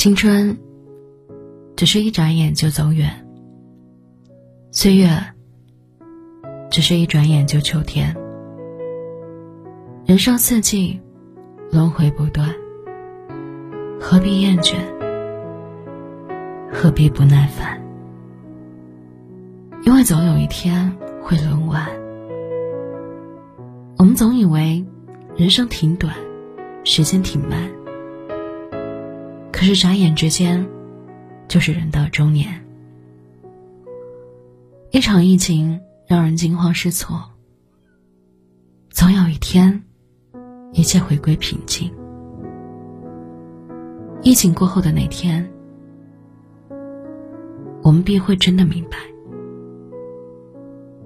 青春，只是一眨眼就走远；岁月，只是一转眼就秋天。人生四季，轮回不断，何必厌倦？何必不耐烦？因为总有一天会轮完。我们总以为人生挺短，时间挺慢。可是眨眼之间，就是人到中年。一场疫情让人惊慌失措，总有一天，一切回归平静。疫情过后的那天，我们必会真的明白，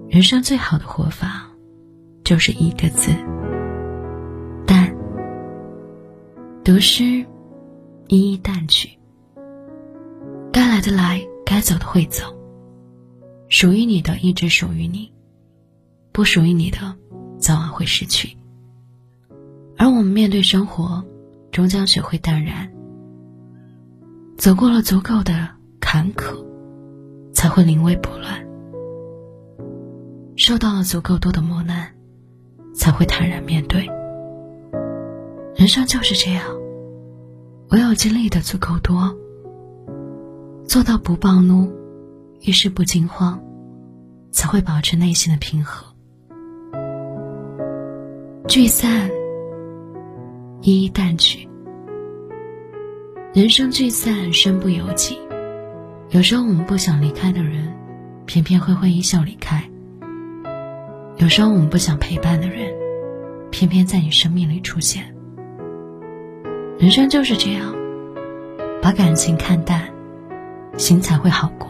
人生最好的活法，就是一个字：淡。得失。一一淡去，该来的来，该走的会走。属于你的一直属于你，不属于你的，早晚会失去。而我们面对生活，终将学会淡然。走过了足够的坎坷，才会临危不乱；受到了足够多的磨难，才会坦然面对。人生就是这样。唯有经历的足够多，做到不暴怒，遇事不惊慌，才会保持内心的平和。聚散，一一淡去。人生聚散，身不由己。有时候我们不想离开的人，偏偏会会一笑离开；有时候我们不想陪伴的人，偏偏在你生命里出现。人生就是这样，把感情看淡，心才会好过；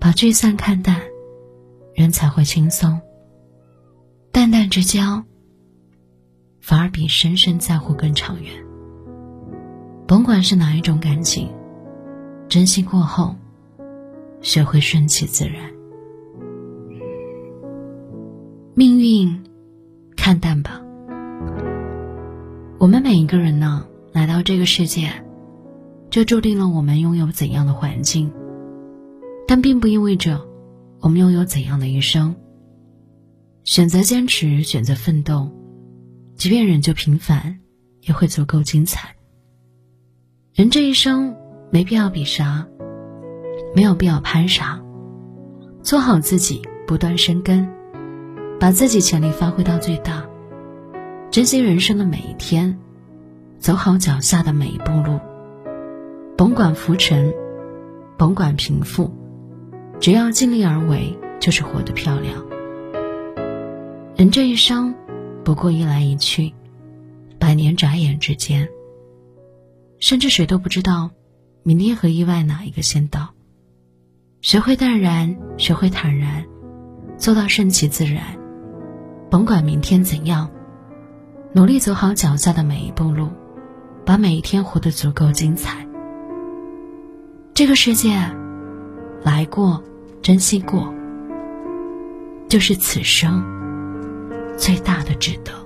把聚散看淡，人才会轻松。淡淡之交，反而比深深在乎更长远。甭管是哪一种感情，珍惜过后，学会顺其自然。命运，看淡吧。我们每一个人呢，来到这个世界，就注定了我们拥有怎样的环境，但并不意味着我们拥有怎样的一生。选择坚持，选择奋斗，即便人就平凡，也会足够精彩。人这一生没必要比啥，没有必要攀啥，做好自己，不断生根，把自己潜力发挥到最大。珍惜人生的每一天，走好脚下的每一步路。甭管浮沉，甭管贫富，只要尽力而为，就是活得漂亮。人这一生，不过一来一去，百年眨眼之间。甚至谁都不知道，明天和意外哪一个先到。学会淡然，学会坦然，做到顺其自然。甭管明天怎样。努力走好脚下的每一步路，把每一天活得足够精彩。这个世界，来过，珍惜过，就是此生最大的值得。